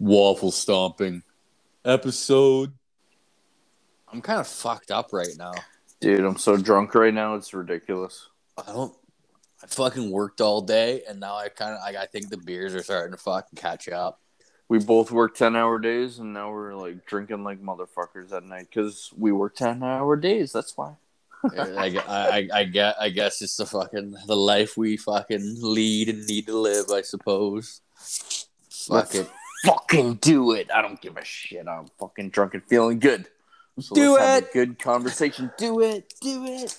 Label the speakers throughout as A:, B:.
A: waffle stomping episode. I'm kind of fucked up right now.
B: Dude, I'm so drunk right now. It's ridiculous.
A: I don't. I fucking worked all day, and now I kind of. I, I think the beers are starting to fucking catch up.
B: We both work 10 hour days, and now we're like drinking like motherfuckers at night because we work 10 hour days. That's why.
A: I, I, I, guess, I guess it's the fucking the life we fucking lead and need to live. I suppose. Fuck it.
B: Fucking do it. I don't give a shit. I'm fucking drunk and feeling good. So
A: Do
B: let's have a
A: it.
B: good conversation. Do it. Do it.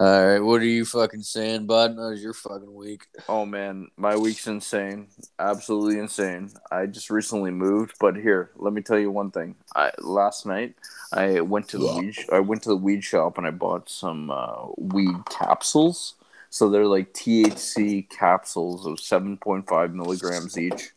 A: All right, what are you fucking saying, bud? How's your fucking week?
B: Oh man, my week's insane. Absolutely insane. I just recently moved, but here, let me tell you one thing. I last night I went to the
A: Yeah.
B: weed I went to the weed shop and I bought some uh, weed capsules. So they're like THC capsules of 7.5 milligrams each,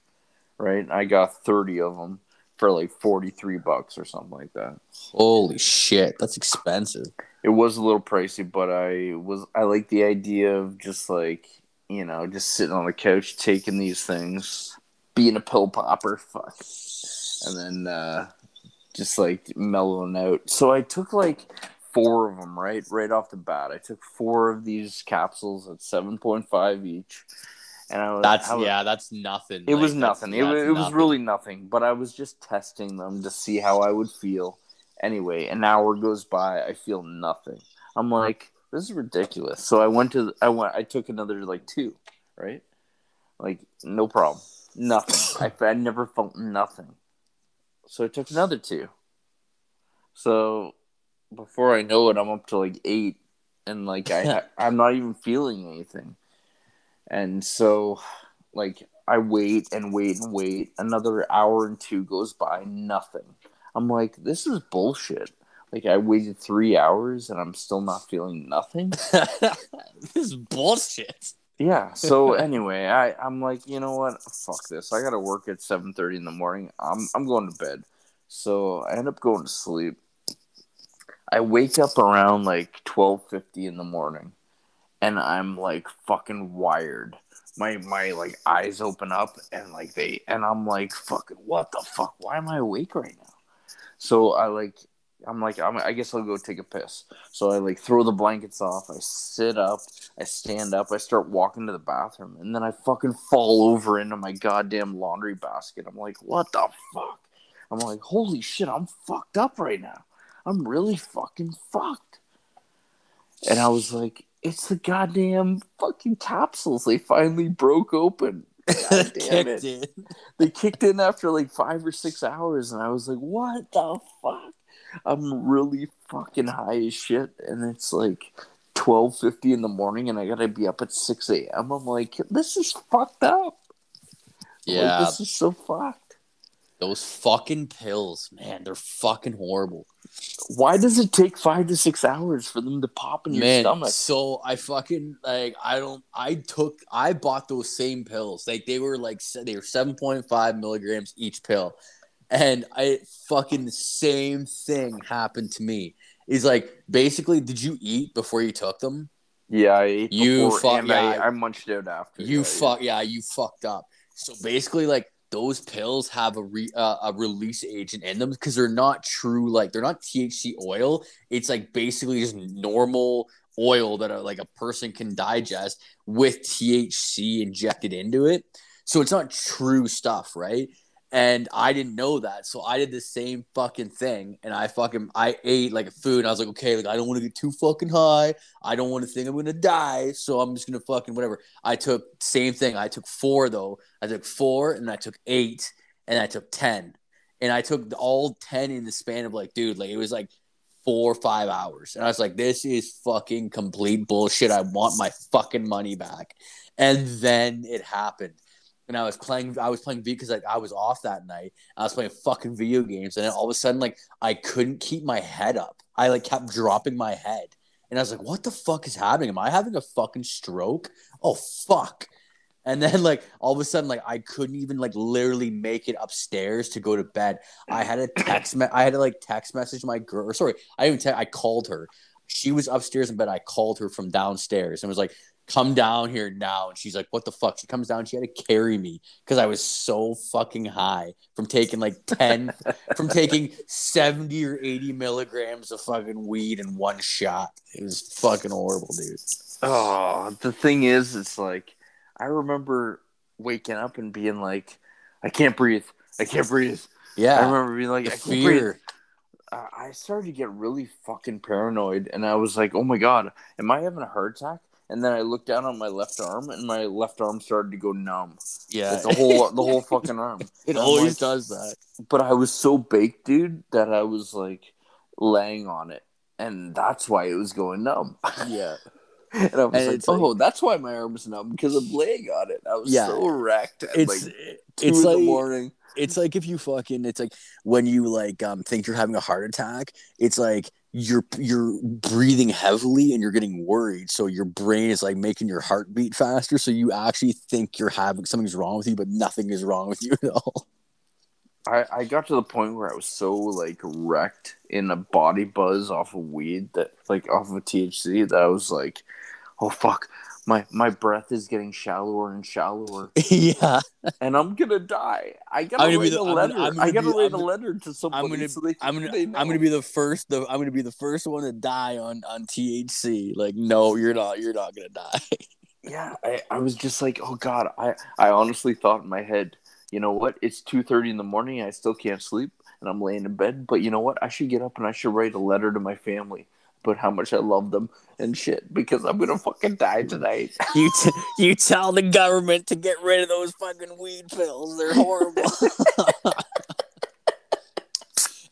B: right? I got 30 of them for like 43 bucks or something like that.
A: Holy shit, that's expensive.
B: it was a little pricey, but I was I like the idea of just like you know just sitting on the couch taking these things, being a pill popper, fuck, and then uh, just like mellowing out. So I took like four of them right right off the bat. I took four of these capsules at seven point five each, and I was
A: That's
B: I was-
A: yeah, that's nothing.
B: It
A: Like,
B: was nothing. It, it was
A: nothing.
B: really nothing. But I was just testing them to see how I would feel. Anyway, an hour goes by. I feel nothing. I'm like, this is ridiculous. So I went to. I went. I took another like two. Right. Like no problem. Nothing. I, I never felt nothing. So I took another two. So before I know it, I'm up to like eight, and like I I'm not even feeling anything. And so, like I wait and wait and wait. Another hour and two goes by, nothing. I'm like, this is bullshit. Like I waited three hours and I'm still not feeling nothing.
A: this is bullshit.
B: Yeah. So anyway, I I'm like, you know what? Fuck this. I got to work at 7:30 in the morning. I'm I'm going to bed. So I end up going to sleep. I wake up around like 12:50 in the morning and I'm like fucking wired. My my like eyes open up and like they and I'm like fucking what the fuck? Why am I awake right now? So I like I'm like I'm, I guess I'll go take a piss. So I like throw the blankets off. I sit up. I stand up. I start walking to the bathroom, and then I fucking fall over into my goddamn laundry basket. I'm like, what the fuck? I'm like, holy shit, I'm fucked up right now. I'm really fucking fucked. And I was like, it's the goddamn fucking capsules. They finally broke open. God damn it
A: Kicked in.
B: they kicked in after like five or six hours, and I was like, "What the fuck?" I'm really fucking high as shit, and it's like twelve fifty in the morning, and I gotta be up at six a.m. I'm like, "This is fucked up." I'm like,
A: Yeah,
B: this is so fucked.
A: Those fucking pills, man, they're fucking horrible.
B: Why does it take five to six hours for them to pop in your
A: Man,
B: stomach?
A: so I fucking like I don't I took I bought those same pills. Like they were like they were 7.5 milligrams each pill. And I fucking the same thing happened to me. Is like basically did you eat before you took them?
B: Yeah, I ate
A: You
B: before,
A: fuck-
B: and
A: yeah,
B: I, I munched out after.
A: You
B: yeah,
A: fuck yeah, you fucked up. So basically, like those pills have a re, uh, a release agent in them because they're not true. Like they're not THC oil. It's like basically just normal oil that a, like a person can digest with THC injected into it. So it's not true stuff, right? And I didn't know that, so I did the same fucking thing, and I fucking I ate like a food. I was like, okay, like I don't want to get too fucking high. I don't want to think I'm gonna die, so I'm just gonna fucking whatever. I took same thing. I took four though. I took four, and I took eight, and I took ten, and I took all ten in the span of like, dude, like it was like four or five hours, and I was like, this is fucking complete bullshit. I want my fucking money back, and then it happened. And I was playing, I was playing V because like I was off that night. I was playing fucking video games, and then all of a sudden, like I couldn't keep my head up. I like kept dropping my head, and I was like, "What the fuck is happening? Am I having a fucking stroke? Oh fuck!" And then like all of a sudden, like I couldn't even like literally make it upstairs to go to bed. I had a text, me- I had to like text message my girl. Sorry, I even te- I called her. She was upstairs in bed. I called her from downstairs and was like, come down here now. And she's like, what the fuck? She comes down. She had to carry me because I was so fucking high from taking like 10, from taking 70 or 80 milligrams of fucking weed in one shot. It was fucking horrible, dude.
B: Oh, the thing is, it's like I remember waking up and being like, I can't breathe. I can't breathe.
A: Yeah.
B: I remember being like,
A: the
B: I can't breathe.
A: fear.
B: Uh, I started to get really fucking paranoid, and I was like, "Oh my god, am I having a heart attack?" And then I looked down on my left arm, and my left arm started to go numb.
A: Yeah.
B: Like the whole the whole fucking arm.
A: it always
B: like-
A: does that.
B: But I was so baked, dude, that I was like laying on it, and that's why it was going numb.
A: Yeah.
B: And I was
A: And
B: like,
A: it's like-
B: "Oh, that's why my arm is numb because I'm laying on it." I was
A: Yeah.
B: so wrecked. At
A: It's
B: like two
A: it's
B: in
A: like
B: the morning.
A: it's like if you fucking it's like when you like um think you're having a heart attack it's like you're you're breathing heavily and you're getting worried. So your brain is like making your heart beat faster. So you actually think you're having something's wrong with you but nothing is wrong with you at all.
B: I, I got to the point where I was so like wrecked in a body buzz off of weed that like off of THC that I was like, oh fuck, my my breath is getting shallower and shallower,
A: yeah
B: and I'm gonna die. I gotta
A: I'm gonna
B: write
A: the-
B: a
A: I'm
B: letter.
A: gonna- I'm gonna
B: I gotta
A: be-
B: write
A: I'm
B: a letter to somebody.
A: gonna-
B: so they,
A: i'm gonna i'm gonna be the first the i'm gonna be the first one to die on on thc like no you're not you're not gonna die
B: yeah. I, I was just like, oh god. I I honestly thought in my head, you know what? It's two thirty in the morning. I still can't sleep, and I'm laying in bed. But you know what? I should get up and I should write a letter to my family. But how much I love them and shit because I'm gonna fucking die tonight.
A: you t- you tell the government to get rid of those fucking weed pills they're horrible And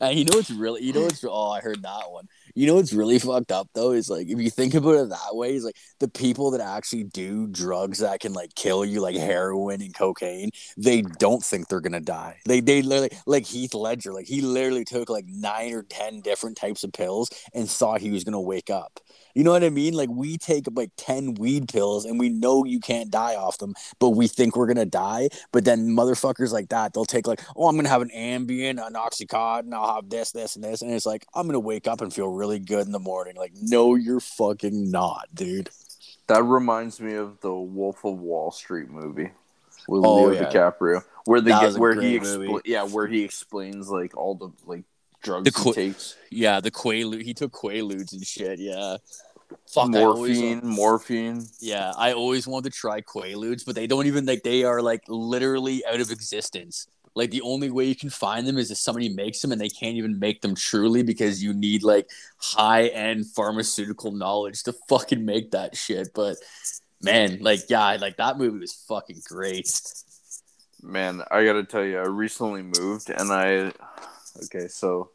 A: uh, you know what's really, you know what's, oh, I heard that one. You know what's really fucked up though is like if you think about it that way, is like the people that actually do drugs that can like kill you, like heroin and cocaine, they don't think they're gonna die. They they literally like Heath Ledger, like he literally took like nine or ten different types of pills and thought he was gonna wake up. You know what I mean? Like we take like ten weed pills and we know you can't die off them, but we think we're gonna die. But then motherfuckers like that, they'll take like, oh, I'm gonna have an Ambien, an Oxycontin, I'll have this, this, and this, and it's like I'm gonna wake up and feel really good in the morning. Like, no, you're fucking not, dude.
B: That reminds me of the Wolf of Wall Street movie with
A: Oh,
B: Leo
A: yeah.
B: DiCaprio, where they
A: That
B: get
A: was a
B: where he expl- yeah where he explains like all the like drugs
A: The
B: he
A: qu-
B: takes,
A: Yeah, the Quaalude, he took Quaaludes and shit. Yeah, fuck, I always-
B: morphine, morphine.
A: Yeah, I always wanted to try Quaaludes, but they don't even like they are like literally out of existence. Like the only way you can find them is if somebody makes them and they can't even make them truly because you need like high end pharmaceutical knowledge to fucking make that shit. But man, like yeah, like that movie was fucking great.
B: Man, I gotta tell you, I recently moved, and I okay, so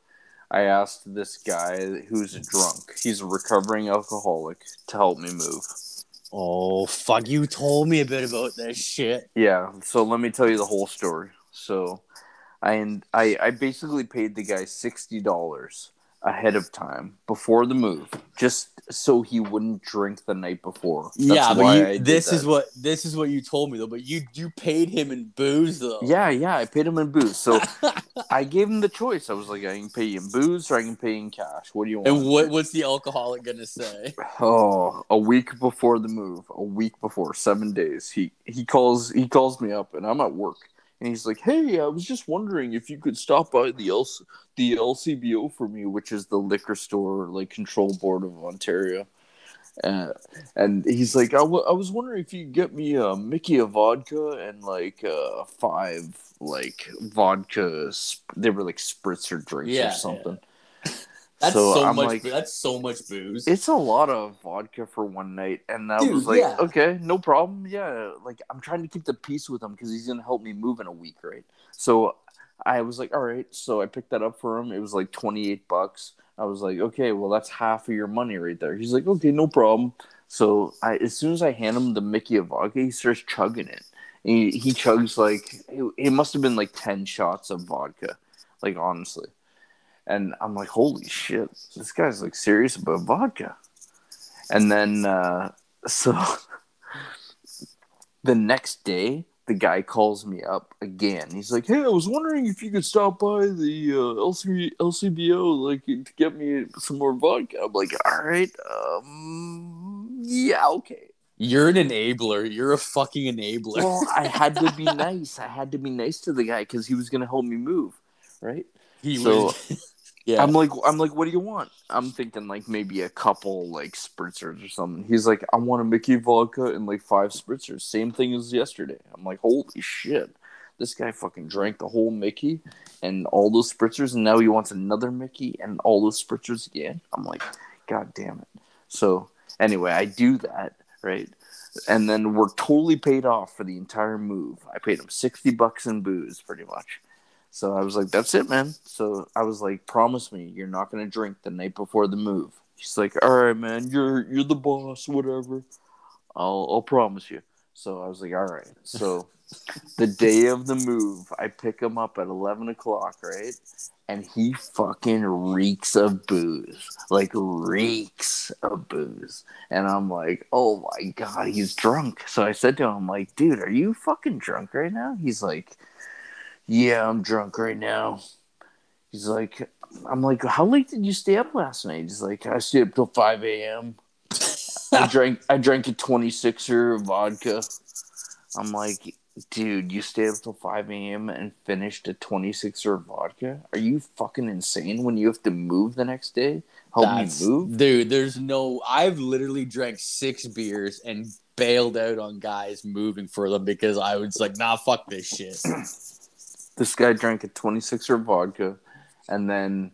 B: I asked this guy who's drunk. He's a recovering alcoholic to help me move.
A: Oh fuck, you told me a bit about this shit.
B: Yeah, so let me tell you the whole story. So, I and I I basically paid the guy sixty dollars ahead of time before the move, just so he wouldn't drink the night before. That's
A: yeah, but
B: why
A: you, this is what this is what you told me though. But you you paid him in booze though.
B: Yeah, yeah, I paid him in booze. So I gave him the choice. I was like, I can pay you in booze or I can pay you in cash. What do you want?
A: and what what's the alcoholic gonna say?
B: Oh, a week before the move, a week before, seven days. He he calls he calls me up, and I'm at work, and he's like, "Hey, I was just wondering if you could stop by the L- the LCBO for me, which is the liquor store like control board of Ontario." Uh, and he's like, I, w- I was wondering if you could get me a Mickey of vodka and like uh, five like vodka. Sp- they were like spritzer drinks
A: Yeah,
B: or something.
A: That's
B: So
A: so, much.
B: like-
A: that's so much booze.
B: It's a lot of vodka for one night, and I
A: Dude,
B: was like,
A: yeah.
B: okay, no problem. Yeah, like I'm trying to keep the peace with him because he's gonna help me move in a week, right? So I was like, all right. So I picked that up for him. It was like 28 bucks. I was like, okay, well that's half of your money right there. He's like, okay, no problem. So I, as soon as I hand him the Mickey of vodka, he starts chugging it. He he chugs like it, it must have been like 10 shots of vodka, like honestly. And I'm like, holy shit, this guy's like serious about vodka. And then, uh, so the next day, the guy calls me up again. He's like, hey, I was wondering if you could stop by the uh, LC- LCBO like to get me some more vodka. I'm like, all right, um, yeah, okay.
A: You're an enabler. You're a fucking enabler.
B: Well, I had to be nice. I had to be nice to the guy because he was gonna help me move, right?
A: he
B: so-
A: was. yeah.
B: I'm like, I'm like, what do you want? I'm thinking like maybe a couple like spritzers or something. He's like, I want a Mickey vodka and like five spritzers. Same thing as yesterday. I'm like, holy shit, this guy fucking drank the whole Mickey and all those spritzers, and now he wants another Mickey and all those spritzers again. I'm like, god damn it. So anyway, I do that right, and then we're totally paid off for the entire move. I paid him sixty bucks in booze, pretty much. So I was like, "That's it, man." So I was like, "Promise me, you're not gonna drink the night before the move." She's like, "All right, man, you're you're the boss, whatever. I'll I'll promise you." So I was like, "All right." So the day of the move, I pick him up at eleven o'clock, right? And he fucking reeks of booze, like reeks of booze. And I'm like, "Oh my god, he's drunk." So I said to him, I'm "Like, dude, are you fucking drunk right now?" He's like yeah, I'm drunk right now. He's like, I'm like, how late did you stay up last night? He's like, I stayed up till 5 a.m. I drank, I drank a 26er of vodka. I'm like, dude, you stayed up till 5 a.m. and finished a 26er of vodka? Are you fucking insane when you have to move the next day? Help
A: That's-
B: me move?
A: Dude, there's no. I've literally drank six beers and bailed out on guys moving for them because I was like, nah, fuck this shit.
B: this guy drank a 26er vodka and then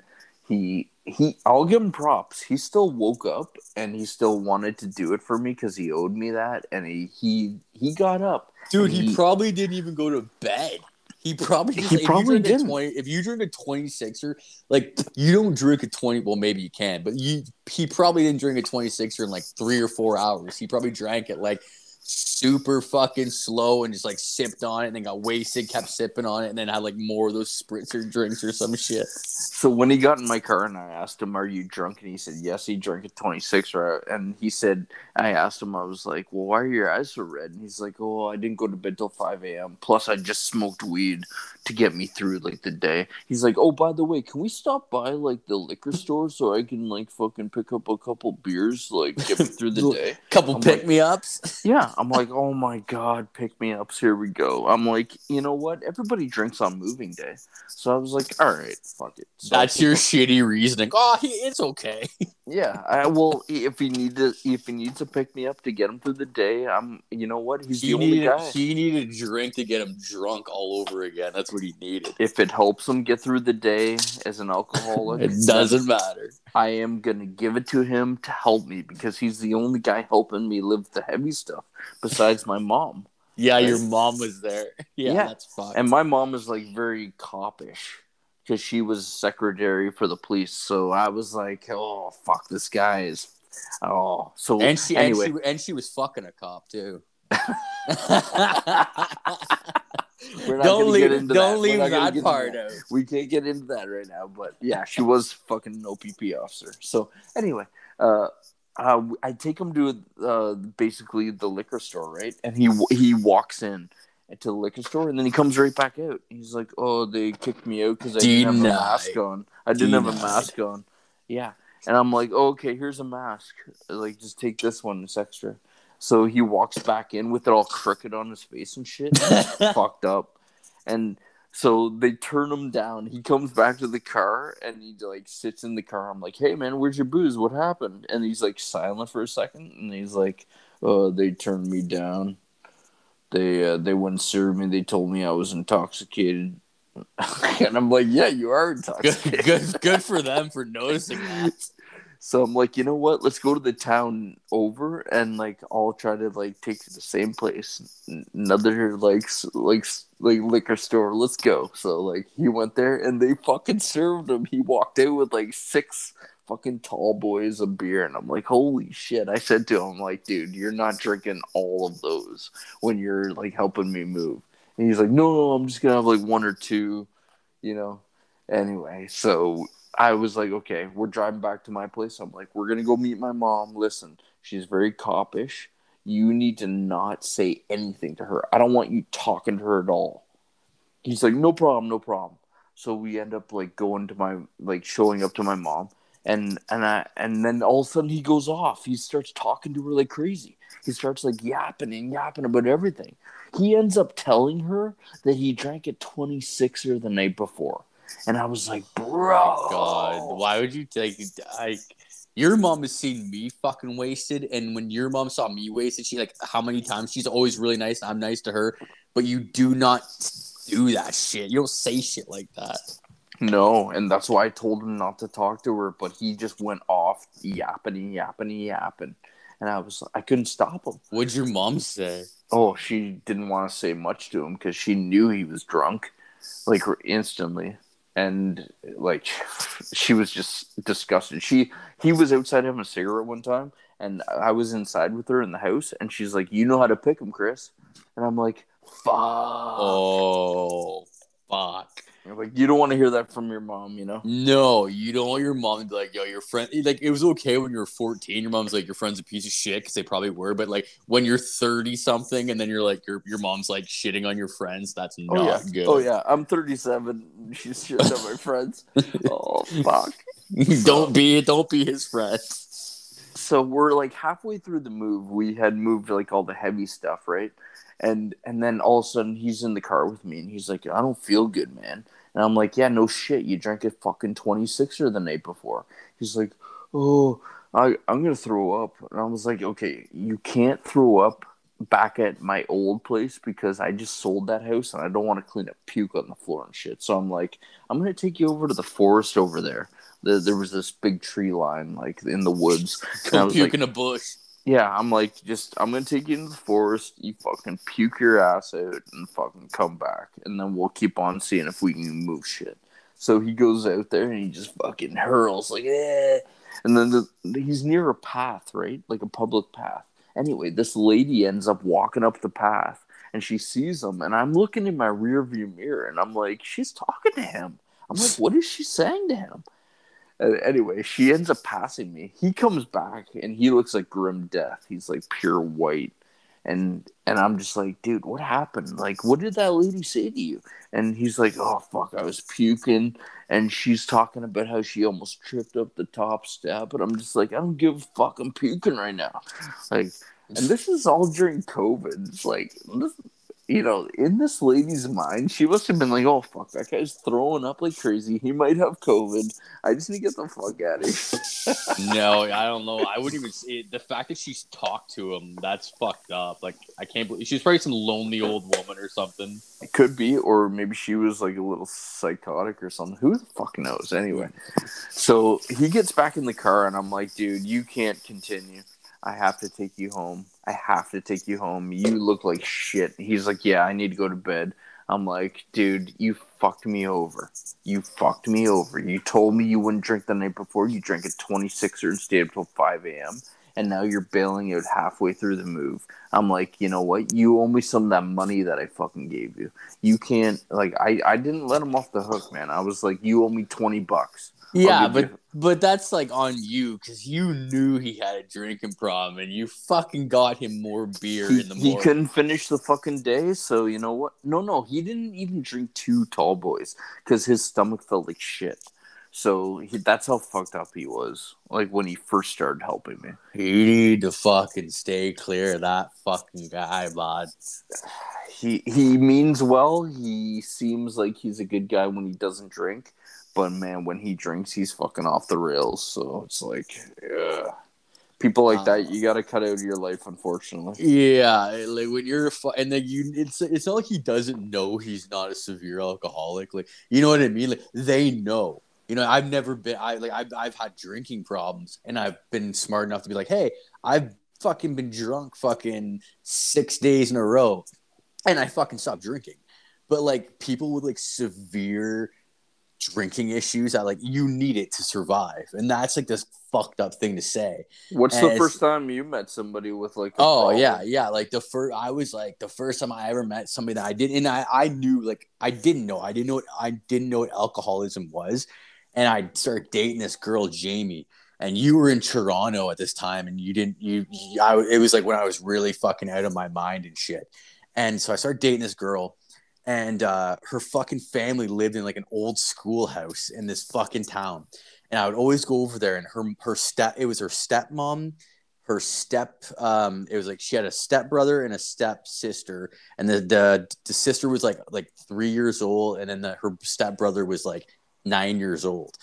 B: he he I'll give him props. He still woke up and he still wanted to do it for me because he owed me that and he he he got up.
A: Dude,
B: And
A: he probably didn't even go to bed. He probably just,
B: He
A: if
B: probably
A: you
B: didn't.
A: A 20, if you drink a 26er, like you don't drink a 20, well maybe you can, but you he probably didn't drink a 26er in like 3 or 4 hours. He probably drank it like super fucking slow and just like sipped on it and then got wasted, kept sipping on it and then had like more of those spritzer drinks or some shit.
B: So when he got in my car and I asked him, "Are you drunk?" and he said, "Yes." He drank a 26er and he said, I asked him, I was like, "Well, why are your eyes so red?" And he's like, "Oh, I didn't go to bed till 5 a.m. Plus, I just smoked weed to get me through like the day." He's like, "Oh, by the way, can we stop by like the liquor store so I can like fucking pick up a couple beers, like get me through the day?"
A: Couple
B: I'm
A: pick me ups.
B: Yeah, I'm like, oh my god, pick me ups. Here we go. I'm like, you know what? Everybody drinks on moving day, so I was like, all right, fuck it. So
A: That's your shitty reasoning. Oh, he, it's okay.
B: yeah. I, well, if he needs to, if he needs to pick me up to get him through the day, I'm. You know what? He's the
A: He
B: only
A: needed,
B: guy.
A: he needed a drink to get him drunk all over again. That's what he needed.
B: if it helps him get through the day as an alcoholic,
A: It doesn't matter.
B: I am gonna give it to him to help me because he's the only guy helping me live the heavy stuff besides my mom.
A: Yeah, your mom was there. Yeah,
B: Yeah.
A: that's fine.
B: And my mom is like very copish because she was secretary for the police. So I was like, oh fuck, this guy is. Oh, so
A: And she,
B: anyway,
A: and she and she was fucking a cop too. Don't leave don't
B: that.
A: Leave that part out.
B: we can't get into that right now. But yeah, she was fucking an OPP officer. So anyway, uh, uh, I take him to uh, basically the liquor store, right? And he he walks in to the liquor store, and then he comes right back out. He's like, "Oh, they kicked me out because I didn't have a mask on. I didn't have a mask on." Yeah, and I'm like, oh, "Okay, here's a mask. Like, just take this one. It's extra." So he walks back in with it all crooked on his face and shit fucked up. And so they turn him down. He comes back to the car and he like sits in the car. I'm like, hey man, where's your booze? What happened? And he's like silent for a second and he's like, oh, they turned me down. They uh, they wouldn't serve me. They told me I was intoxicated. and I'm like, yeah, you are
A: good,
B: intoxicated.
A: good, good for them for noticing that.
B: So I'm like, you know what? Let's go to the town over and like I'll try to like take to the same place, another like like like liquor store. Let's go. So like he went there and they fucking served him. He walked out with like six fucking tall boys of beer, and I'm like, holy shit! I said to him like, dude, you're not drinking all of those when you're like helping me move. And he's like, no, no, I'm just gonna have like one or two, you know. Anyway, so I was like, okay, we're driving back to my place. I'm like, we're gonna go meet my mom. Listen, she's very copish. You need to not say anything to her. I don't want you talking to her at all. He's like, no problem, no problem. So we end up like going to my like showing up to my mom, and and I and then all of a sudden he goes off. He starts talking to her like crazy. He starts like yapping and yapping about everything. He ends up telling her that he drank a 26er the night before. And I was like, oh bro.
A: God, why would you take like your mom has seen me fucking wasted, and when your mom saw me wasted, she like how many times she's always really nice. I'm nice to her, but you do not do that shit. You don't say shit like that.
B: No, and that's why I told him not to talk to her, but he just went off yapping, yapping, yapping. And I was, I couldn't stop him.
A: What'd your mom say?
B: Oh, she didn't want to say much to him because she knew he was drunk, like instantly, and like she was just disgusted. She, he was outside having a cigarette one time, and I was inside with her in the house, and she's like, "You know how to pick him, Chris," and I'm like, "Fuck."
A: Oh, fuck.
B: Like you don't want to hear that from your mom, you know?
A: No, you don't want your mom to be like, yo, your friend. Like, it was okay when you were 14. Your mom's like, your friend's a piece of shit because they probably were. But like, when you're 30 something and then you're like, your your mom's like shitting on your friends, that's not
B: oh, yeah.
A: good.
B: Oh, yeah. I'm 37. She's shitting on my friends. Oh, fuck.
A: don't be, don't be his friend.
B: So we're like halfway through the move. We had moved like all the heavy stuff, right? And and then all of a sudden he's in the car with me and he's like i don't feel good man. And i'm like yeah no shit. You drank a fucking 26er the night before. He's like oh I, i'm gonna throw up. And i was like okay you can't throw up back at my old place because i just sold that house and i don't want to clean up puke on the floor and shit. So i'm like i'm gonna take you over to the forest over there. The, there was this big tree line like in the woods
A: Go puke like, in a bush
B: yeah, I'm like, just I'm gonna take you into the forest. You fucking puke your ass out and fucking come back, and then we'll keep on seeing if we can move shit. So he goes out there and he just fucking hurls like, eh. And then the, he's near a path, right? Like a public path. Anyway, this lady ends up walking up the path and she sees him, and I'm looking in my rear view mirror and I'm like, she's talking to him. I'm like, what is she saying to him? Uh, anyway, she ends up passing me. He comes back and he looks like grim death. He's like pure white. And and I'm just like, dude, what happened? Like, what did that lady say to you? And he's like, oh fuck, I was puking. And she's talking about how she almost tripped up the top step. And I'm just like, I don't give a fuck. I'm puking right now. Like, and this is all during COVID. It's like this, you know, in this lady's mind, she must have been like, "Oh fuck, that guy's throwing up like crazy. He might have COVID. I just need to get the fuck out of
A: here." no, I don't know. I wouldn't even see it. The fact that she's talked to him, that's fucked up. Like, I can't believe she's probably some lonely old woman or something.
B: It could be, or maybe she was like a little psychotic or something. Who the fuck knows? Anyway, so he gets back in the car, and I'm like, "Dude, you can't continue." I have to take you home. I have to take you home. You look like shit. He's like, Yeah, I need to go to bed. I'm like, dude, you fucked me over. You fucked me over. You told me you wouldn't drink the night before. You drank a 26er and stayed until 5 a.m. And now you're bailing out halfway through the move. I'm like, you know what? You owe me some of that money that I fucking gave you. You can't, like, I, I didn't let him off the hook, man. I was like, you owe me 20 bucks.
A: Yeah, but you. but that's like on you because you knew he had a drinking problem and you fucking got him more beer
B: he,
A: in the morning.
B: He couldn't finish the fucking day, so you know what? No, no, he didn't even drink two tall boys because his stomach felt like shit. So he, that's how fucked up he was. Like when he first started helping me.
A: He need to fucking stay clear of that fucking guy, bud.
B: He he means well. He seems like he's a good guy when he doesn't drink but man, when he drinks, he's fucking off the rails. So it's like, yeah. People like that, you got to cut out of your life, unfortunately.
A: Yeah, like when you're, fu- and then you, it's it's not like he doesn't know he's not a severe alcoholic. Like, you know what I mean? Like they know. You know, I've never been. I like I've I've had drinking problems, and I've been smart enough to be like, hey, I've fucking been drunk fucking six days in a row, and I fucking stopped drinking. But like people with like severe drinking issues that like you need it to survive and that's like this fucked up thing to say
B: what's
A: and
B: the first time you met somebody with like
A: oh problem? yeah yeah like the first i was like the first time i ever met somebody that i didn't and i i knew like i didn't know i didn't know what i didn't know what alcoholism was and i started dating this girl jamie and you were in toronto at this time and you didn't you, you I, it was like when i was really fucking out of my mind and shit and so i started dating this girl and uh, her fucking family lived in like an old schoolhouse in this fucking town and I would always go over there, and her her step it was her stepmom, her step um it was like she had a step brother and a step sister, and the the the sister was like like three years old, and then the, her step brother was like nine years old,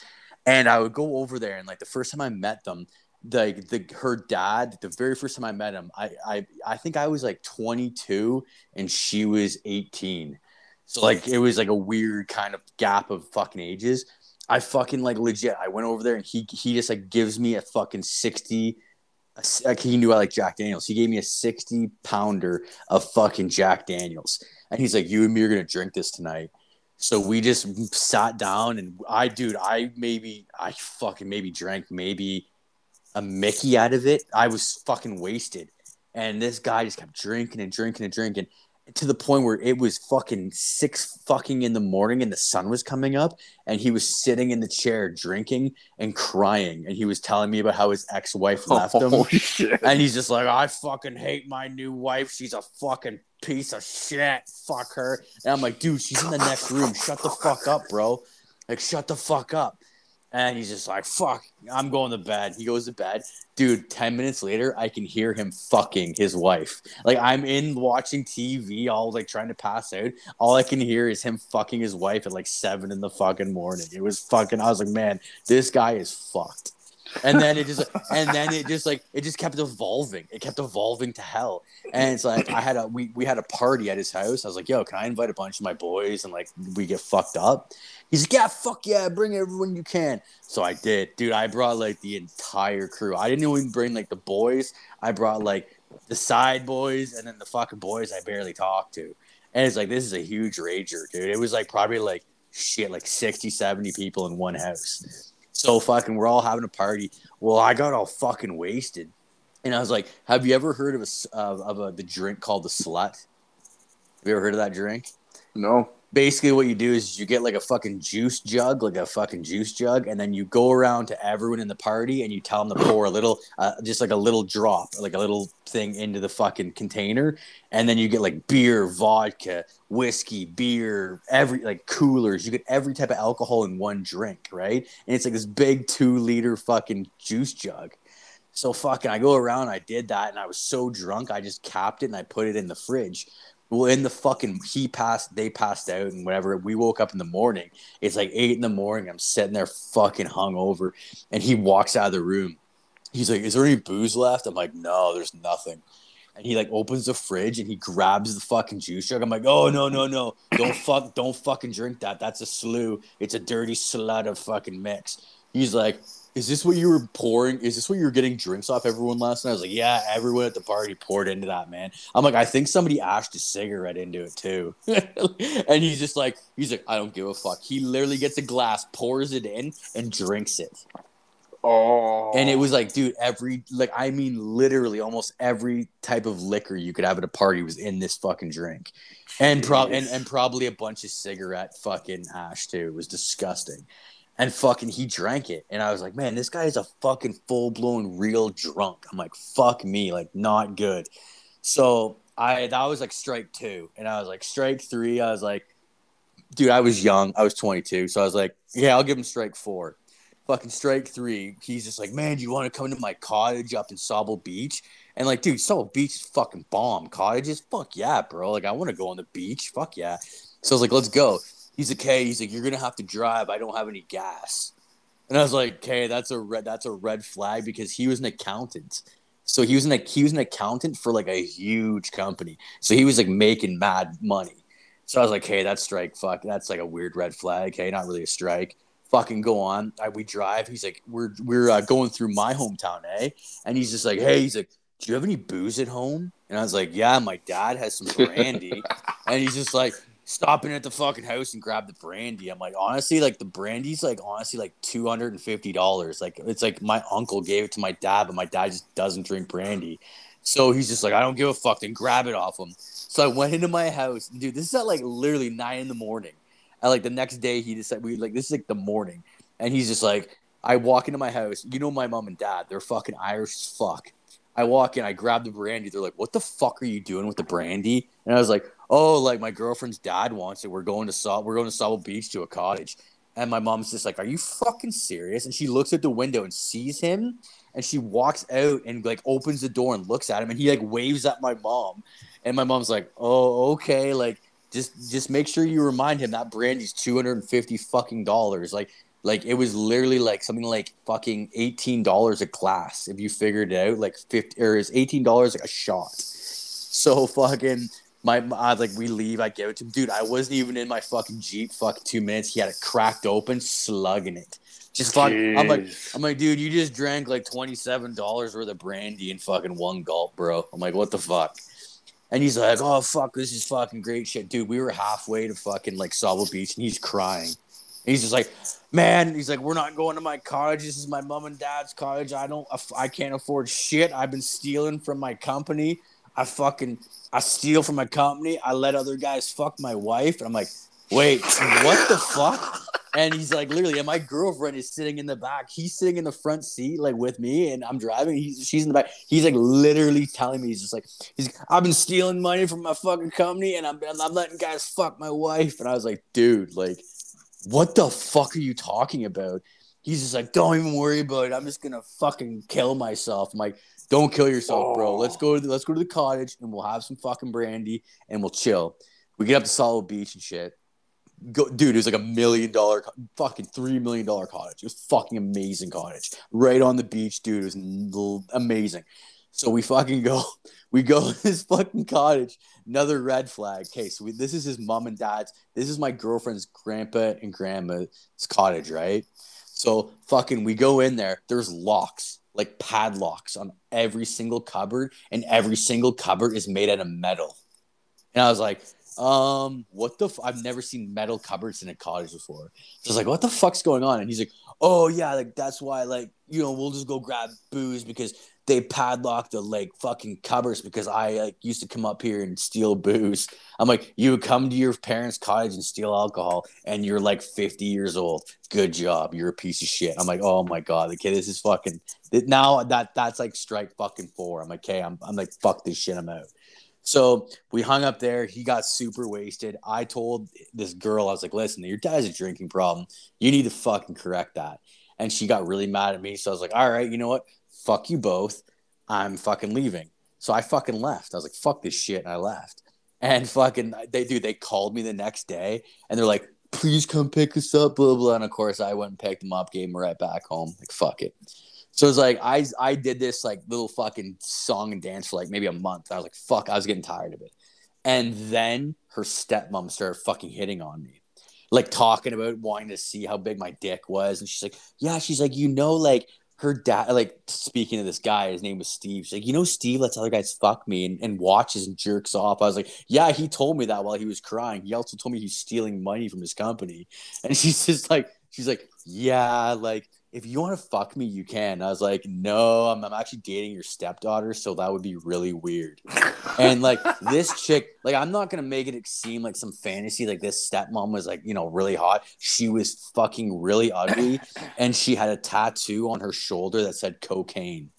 A: and I would go over there, and like the first time I met them. Like the, the her dad, the very first time I met him, I, I I think I was like 22 and she was 18. So like it was like a weird kind of gap of fucking ages. I fucking like legit. I went over there and he he just like gives me a fucking sixty. Like he knew I like Jack Daniels. He gave me a sixty pounder of fucking Jack Daniels, and he's like, "You and me are gonna drink this tonight." So we just sat down and I, dude, I maybe I fucking maybe drank maybe a Mickey out of it. I was fucking wasted, and this guy just kept drinking and drinking and drinking to the point where it was fucking six fucking in the morning and the sun was coming up and he was sitting in the chair drinking and crying and he was telling me about how his ex-wife oh, left him. oh, and he's just like i fucking hate my new wife. She's a fucking piece of shit. Fuck her. And i'm like dude she's in the next room. Shut the fuck up bro. Like shut the fuck up and he's just like, fuck, I'm going to bed. He goes to bed. Dude, 10 minutes later, I can hear him fucking his wife. Like, I'm in watching TV, all like trying to pass out. All I can hear is him fucking his wife at like seven in the fucking morning. It was fucking, I was like, man, this guy is fucked and then it just and then it just like it just kept evolving it kept evolving to hell and it's like i had a we, we had a party at his house i was like yo can i invite a bunch of my boys and like we get fucked up he's like yeah fuck yeah bring everyone you can. So i did. Dude i brought like the entire crew. I didn't even bring like the boys. I brought like the side boys and then the fucking boys i barely talked to. And it's like this is a huge rager dude. It was like probably like shit like 60 70 people in one house. So fucking, we're all having a party. Well, I got all fucking wasted, and I was like, "Have you ever heard of a of, of a the drink called the slut? Have you ever heard of that drink?
B: No
A: basically what you do is you get like a fucking juice jug, like a fucking juice jug, and then you go around to everyone in the party and you tell them to pour a little, uh, just like a little drop, like a little thing into the fucking container, and then you get like beer, vodka, whiskey, beer, every like coolers. You get every type of alcohol in one drink, right? And it's like this big two liter fucking juice jug. So fucking, I go around, I did that, and I was so drunk, I just capped it and I put it in the fridge. Well, in the fucking he passed, they passed out, and whatever. We woke up in the morning. It's like eight in the morning. I'm sitting there fucking hungover, and he walks out of the room. He's like, "Is there any booze left?" I'm like, "No, there's nothing." And he like opens the fridge and he grabs the fucking juice jug. I'm like, "Oh no, no, no! Don't fuck, don't fucking drink that. That's a slew. It's a dirty slut of fucking mix." He's like, is this what you were pouring? Is this what you were getting drinks off everyone last night? I was like, yeah, everyone at the party poured into that, man. I'm like, I think somebody ashed a cigarette into it too. and he's just like, he's like, I don't give a fuck. He literally gets a glass, pours it in, and drinks it.
B: Oh.
A: And it was oh. like, dude, every like I mean literally almost every type of liquor you could have at a party was in this fucking drink. And pro- and, and probably a bunch of cigarette fucking ash too. It was disgusting and fucking he drank it. And i was like man this guy is a fucking full-blown real drunk. I'm like fuck me like not good. So i that was like strike two. And i was like strike three. I was like dude i was young. I was 22 so i was like yeah i'll give him strike four. Fucking strike three. He's just like man do you want to come to my cottage up in Sauble Beach? And like dude Sauble Beach is fucking bomb. Cottages? Fuck yeah bro. Like i want to go on the beach. Fuck yeah. So i was like let's go he's like, "Okay." He's like, "You're gonna have to drive. I don't have any gas." And I was like, "Okay, that's a red. That's a red flag because he was an accountant. So he was an he was an accountant for like a huge company. So he was like making mad money. So I was like, "Hey, that's strike. Fuck, that's like a weird red flag. Hey, not really a strike." Fucking go on. I, we drive. He's like, "We're we're uh, going through my hometown, eh?" And he's just like, "Hey," he's like, "Do you have any booze at home?" And I was like, "Yeah, my dad has some brandy." and he's just like, stopping at the fucking house and grab the brandy. I'm like, honestly, like the brandy's like honestly like two hundred and fifty dollars. Like it's like my uncle gave it to my dad, but my dad just doesn't drink brandy. So he's just like, I don't give a fuck, then grab it off him. So I went into my house, dude. This is at like literally nine in the morning. And like the next day, he decided we like this is like the morning, and he's just like, I walk into my house. You know my mom and dad, they're fucking Irish as fuck. I walk in, I grab the brandy. They're like, "What the fuck are you doing with the brandy?" And I was like, "Oh, like my girlfriend's dad wants it. We're going to Saw, we're going to Sauble Beach to a cottage." And my mom's just like, "Are you fucking serious?" And she looks at the window and sees him, and she walks out and like opens the door and looks at him, and he like waves at my mom, and my mom's like, "Oh, okay, like." Just, just make sure you remind him that brandy's two hundred and fifty fucking dollars. Like, like it was literally like something like fucking eighteen dollars a glass if you figured it out. Like fifty or is eighteen dollars like a shot. So fucking my I was like we leave. I give it to him, dude. I wasn't even in my fucking jeep. Fucking two minutes. He had it cracked open, slugging it. Just fuck. I'm like, I'm like, dude, you just drank like twenty seven dollars worth of brandy in fucking one gulp, bro. I'm like, what the fuck? And he's like, oh fuck, this is fucking great shit, dude. We were halfway to fucking like Sauble Beach, and he's crying. And he's just like, man, he's like, we're not going to my cottage. This is my mom and dad's cottage. I don't, I can't afford shit. I've been stealing from my company. I fucking, I steal from my company. I let other guys fuck my wife. And I'm like, wait, what the fuck? And he's like, literally, and my girlfriend is sitting in the back. He's sitting in the front seat, like with me, and I'm driving. He's she's in the back. He's like literally telling me, he's just like, he's, I've been stealing money from my fucking company, and I'm, I'm letting guys fuck my wife. And I was like, dude, like, what the fuck are you talking about? He's just like, don't even worry about it. I'm just gonna fucking kill myself. I'm like, don't kill yourself, bro. Oh. Let's go to the, let's go to the cottage and we'll have some fucking brandy and we'll chill. We get up to Sauble Beach and shit. Go, dude, it was like a million dollar, fucking three million dollar cottage. It was fucking amazing cottage, right on the beach, dude. It was amazing. So we fucking go, we go to this fucking cottage. Another red flag. Okay, so we, this is his mom and dad's. This is my girlfriend's grandpa and grandma's cottage, right? So fucking, we go in there. There's locks, like padlocks, on every single cupboard, and every single cupboard is made out of metal. And I was like, um, what the? I've never seen metal cupboards in a cottage before. So I was like, what the fuck's going on? And he's like, oh yeah, like that's why, like you know, we'll just go grab booze because they padlocked the like fucking cupboards because I like used to come up here and steal booze. I'm like, you would come to your parents' cottage and steal alcohol, and you're like 50 years old. Good job. You're a piece of shit. I'm like, oh my god, okay, this is fucking. Now that that's like strike fucking four. I'm like, okay, I'm I'm like, fuck this shit. I'm out. So we hung up there. He got super wasted. I told this girl, I was like, listen, your dad has a drinking problem. You need to fucking correct that. And she got really mad at me. So I was like, all right, you know what? Fuck you both. I'm fucking leaving. So I fucking left. I was like, fuck this shit. And I left. And fucking, they do, they called me the next day and they're like, please come pick us up, blah, blah. And of course, I went and picked them up, gave them right back home. Like, fuck it. So it's like I I did this like little fucking song and dance for like maybe a month. I was like, fuck, I was getting tired of it. And then her stepmom started fucking hitting on me. Like talking about wanting to see how big my dick was. And she's like, Yeah, she's like, you know, like her dad like speaking to this guy, his name was Steve. She's like, you know, Steve lets other guys fuck me and, and watches and jerks off. I was like, Yeah, he told me that while he was crying. He also told me he's stealing money from his company. And she's just like, she's like, Yeah, like if you want to fuck me, you can. I was like, no, I'm, I'm actually dating your stepdaughter, so that would be really weird. and like this chick, like I'm not gonna make it seem like some fantasy. Like this stepmom was like, you know, really hot. She was fucking really ugly, and she had a tattoo on her shoulder that said cocaine.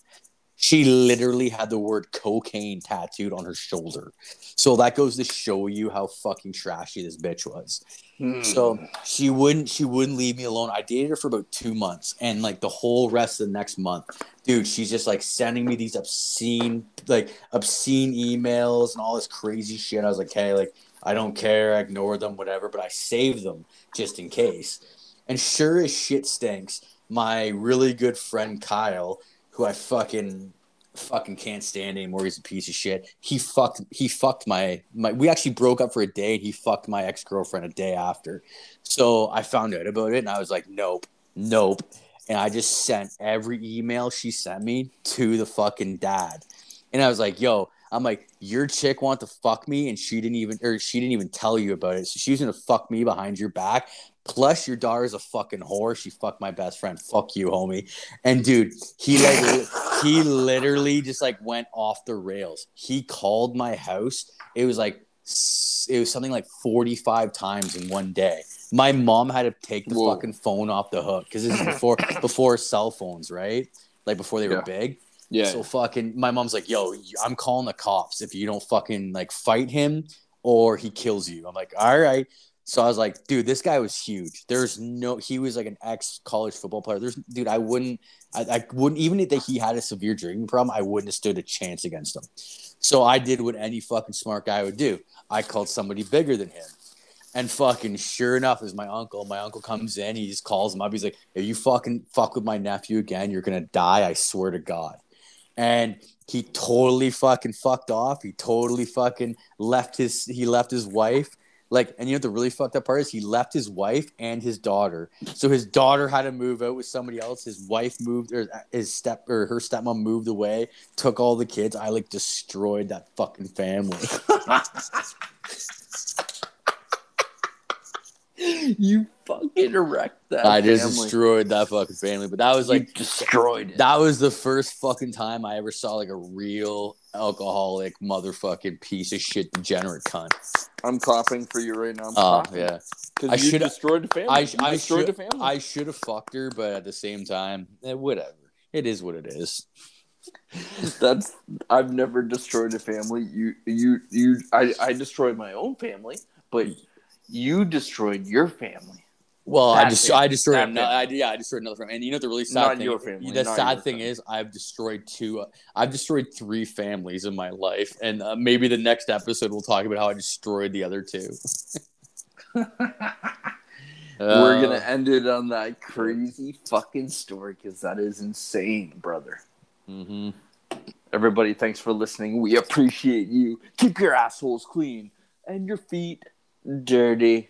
A: She literally had the word cocaine tattooed on her shoulder. So that goes to show you how fucking trashy this bitch was.
B: Hmm.
A: So she wouldn't she wouldn't leave me alone. I dated her for about two months, and like the whole rest of the next month, dude, she's just like sending me these obscene like obscene emails and all this crazy shit. I was like, hey, like I don't care, I ignore them, whatever, but I save them just in case. And sure as shit stinks, my really good friend Kyle, who I fucking fucking can't stand anymore. He's a piece of shit. He fucked he fucked my my we actually broke up for a day and he fucked my ex-girlfriend a day after. So I found out about it and I was like, nope, nope. And I just sent every email she sent me to the fucking dad. And I was like, yo, I'm like, your chick want to fuck me and she didn't even or she didn't even tell you about it. So she was gonna fuck me behind your back. Plus, your daughter's a fucking whore. She fucked my best friend. Fuck you, homie. And dude, he like he literally just like went off the rails. He called my house. It was like it was something like 45 times in one day. My mom had to take the
B: Whoa.
A: fucking phone off the hook because this is before before cell phones, right? Like before they were
B: Yeah.
A: big.
B: yeah.
A: So fucking my mom's like, "Yo, I'm calling the cops if you don't fucking like fight him or he kills you." I'm like, "All right." So I was like, dude, this guy was huge. There's no, he was like an ex college football player. There's, dude, I wouldn't, I, I wouldn't, even if he had a severe drinking problem, I wouldn't have stood a chance against him. So I did what any fucking smart guy would do. I called somebody bigger than him. And fucking sure enough, is my uncle. My uncle comes in, he just calls him up. He's like, if you fucking fuck with my nephew again, you're gonna die. I swear to God. And he totally fucking fucked off. He totally fucking left his he left his wife like, and you know the really fucked up part is he left his wife and his daughter. So his daughter had to move out with somebody else. His wife moved, or his step or her stepmom moved away, took all the kids. I like destroyed that fucking family.
B: you fucking wrecked that.
A: I just family. destroyed that fucking family. But that was like
B: you destroyed it.
A: That was the first fucking time I ever saw like a real alcoholic motherfucking piece of shit degenerate cunt.
B: I'm coughing for you right now.
A: I'm Oh yeah,
B: because you destroyed the family. I,
A: I
B: destroyed
A: should,
B: the family.
A: I should have fucked her, but at the same time, eh, whatever. It is what it is.
B: That's I've never destroyed a family. You you you I, I destroyed my own family, but you destroyed your family.
A: Well, I just. I destroyed no, I, yeah I destroyed another family, and you know the really sad
B: not
A: thing.
B: Your family,
A: the sad thing
B: family.
A: is I've destroyed two. Uh, I've destroyed three families in my life, and uh, maybe the next episode we'll talk about how I destroyed the other two.
B: We're gonna uh, end it on that crazy fucking story because that is insane, brother.
A: Mm-hmm.
B: Everybody, thanks for listening. We appreciate you. Keep your assholes clean and your feet dirty.